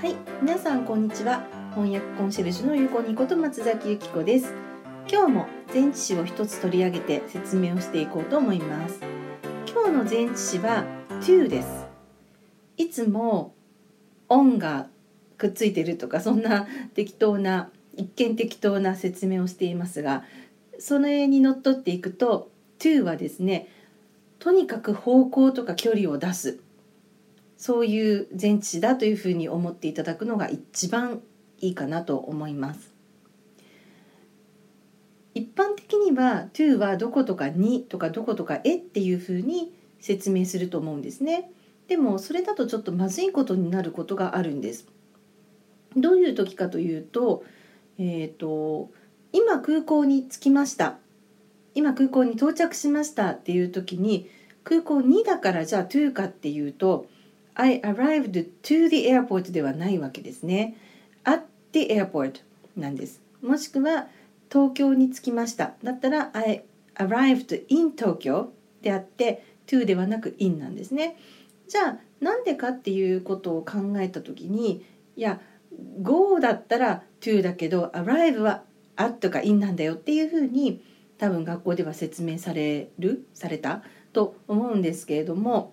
はい、皆さんこんにちは。翻訳コンシェルジュのゆこにこと松崎由紀子です。今日も前置詞を一つ取り上げて説明をしていこうと思います。今日の前置詞は to です。いつも on がくっついてるとかそんな適当な一見適当な説明をしていますが、その絵にのっとっていくと to はですね、とにかく方向とか距離を出す。そういう前置詞だというふうに思っていただくのが一番いいかなと思います。一般的には to はどことかにとかどことかへっていうふうに説明すると思うんですね。でもそれだとちょっとまずいことになることがあるんです。どういう時かというと、えっ、と今空港に着きました。今空港に到着しましたっていう時に空港にだからじゃあ to かっていうと I arrived to the airport ではないわけですね。at the airport なんです。もしくは東京に着きました。だったら I arrived in Tokyo であって to ではなく in なんですね。じゃあなんでかっていうことを考えた時にいや go だったら to だけど arrive は at か in なんだよっていうふうに多分学校では説明されるされたと思うんですけれども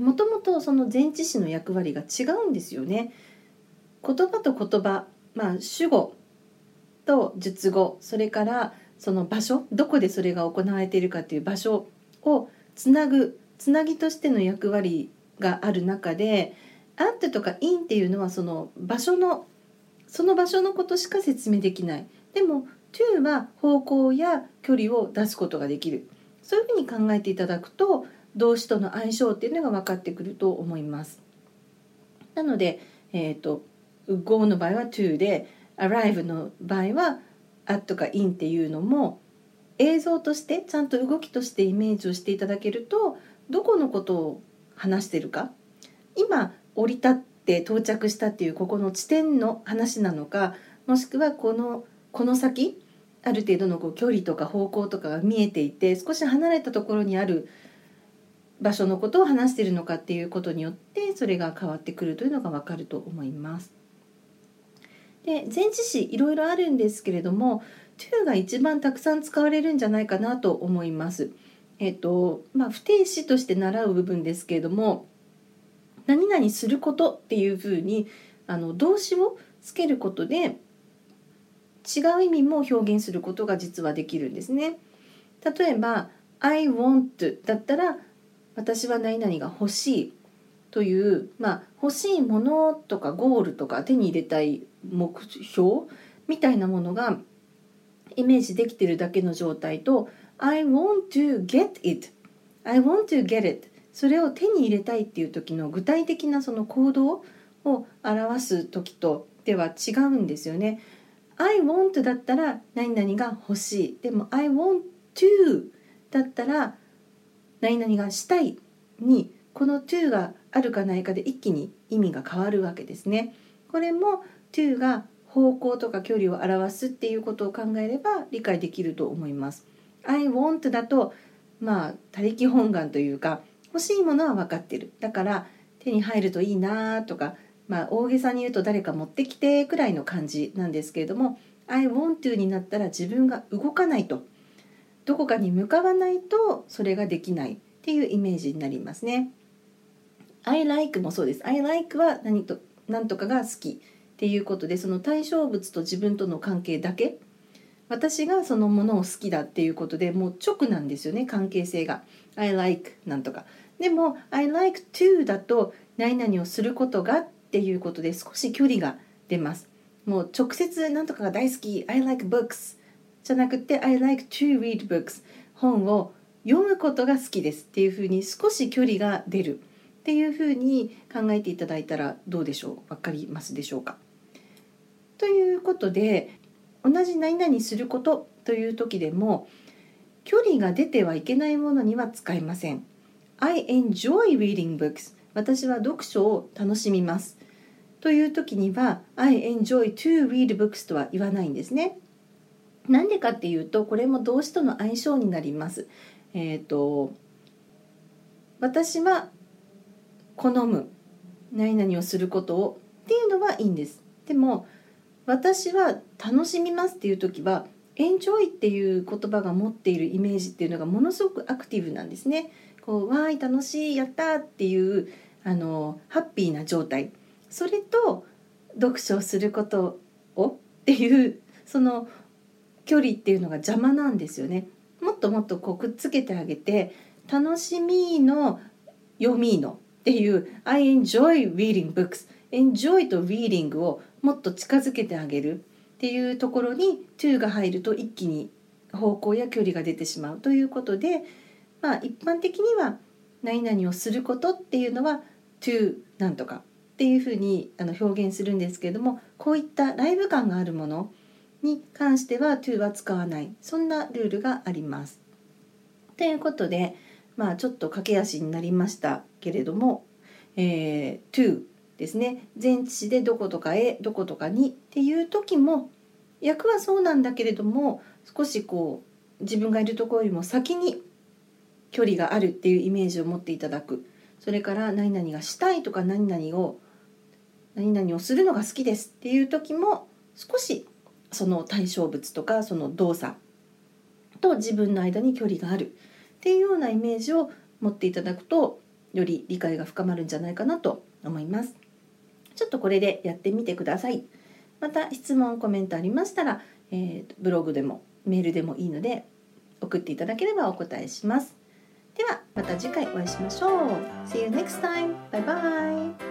もともとその前置詞の役割が違うんですよね。言葉と言葉、まあ、主語と述語それからその場所どこでそれが行われているかという場所をつなぐつなぎとしての役割がある中で「あって」とか「in」っていうのはその場所のその場所のことしか説明できないでも「to」は方向や距離を出すことができるそういうふうに考えていただくと動詞との相性っていうのが分かってくると思います。なので、えーと、go の場合は to で arrive の場合は at とか in っていうのも映像としてちゃんと動きとしてイメージをしていただけるとどこのことを話してるか今降り立って到着したっていうここの地点の話なのかもしくはこのこの先ある程度のこう距離とか方向とかが見えていて少し離れたところにある場所のことを話しているのかっていうことによってそれが変わってくるというのがわかると思います。で前置詞いろいろあるんですけれども to が一番たくさん使われるんじゃないかなと思います。えっとまあ、不定詞として習う部分ですけれども何々することっていうふうにあの動詞をつけることで違う意味も表現することが実はできるんですね。例えば「I want」だったら私は何々が欲しいという、まあ、欲しいものとかゴールとか手に入れたい目標みたいなものがイメージできてるだけの状態と「I want to get it」「I want to get it」それを手に入れたいっていう時の具体的なその行動を表す時とでは違うんですよね。I want だったら何々が欲しい。でも I want to だったら何々がしたいにこの to があるかないかで一気に意味が変わるわけですね。これも to が方向とか距離を表すっていうことを考えれば理解できると思います。I want だとまあ他力本願というか欲しいものは分かってる。だから手に入るといいなとか、まあ、大げさに言うと誰か持ってきてくらいの感じなんですけれども I want to になったら自分が動かないとどこかに向かわないとそれができないっていうイメージになりますね。I like もそうです。I like は何と何とかが好きっていうことでその対象物と自分との関係だけ私がそのものを好きだっていうことでもう直なんですよね関係性が。I like なんとか。でも I like to だと何々をすることがっていうことで少し距離が出ます。もう直接何とかが大好き I like books じゃなくて I like to read books. 本を読むことが好きですっていうふうに少し距離が出る。っていうふうに考えていただいたらどうでしょう？分かりますでしょうか？ということで同じ何々することという時でも距離が出てはいけないものには使えません。I enjoy reading books. 私は読書を楽しみます。という時には I enjoy to read books とは言わないんですね。なんでかっていうとこれも動詞との相性になります。えっ、ー、と私は好む何々をすることをっっていうのはいいんです。でも私は楽しみますっていう時はエンジョイっていう言葉が持っているイメージっていうのがものすごくアクティブなんですね。こうわーい楽しいやったっていうあのハッピーな状態。それと読書をすることをっていうその距離っていうのが邪魔なんですよね。もっともっとこうくっつけてあげて楽しみの読みのっていう I enjoy reading books enjoy と reading をもっと近づけてあげるっていうところに to が入ると一気に方向や距離が出てしまうということで、まあ、一般的には何々をすることっていうのは to なんとかっていうふうにあの表現するんですけれどもこういったライブ感があるものに関しては to は使わない。そんなルールがあります。ということで、まあ、ちょっと駆け足になりましたけれども、えー、to ですね。前置詞でどことかへどことかにっていう時も役はそうなんだけれども少しこう自分がいるところよりも先に距離があるっていうイメージを持っていただく。それから何々がしたいとか何々を何々をするのが好きですっていう時も少しその対象物とかその動作と自分の間に距離があるっていうようなイメージを持っていただくとより理解が深まるんじゃないかなと思います。ちょっとこれでやってみてください。また質問コメントありましたら、えー、ブログでもメールでもいいので送っていただければお答えします。ではまた次回お会いしましょう。See you next time. Bye bye.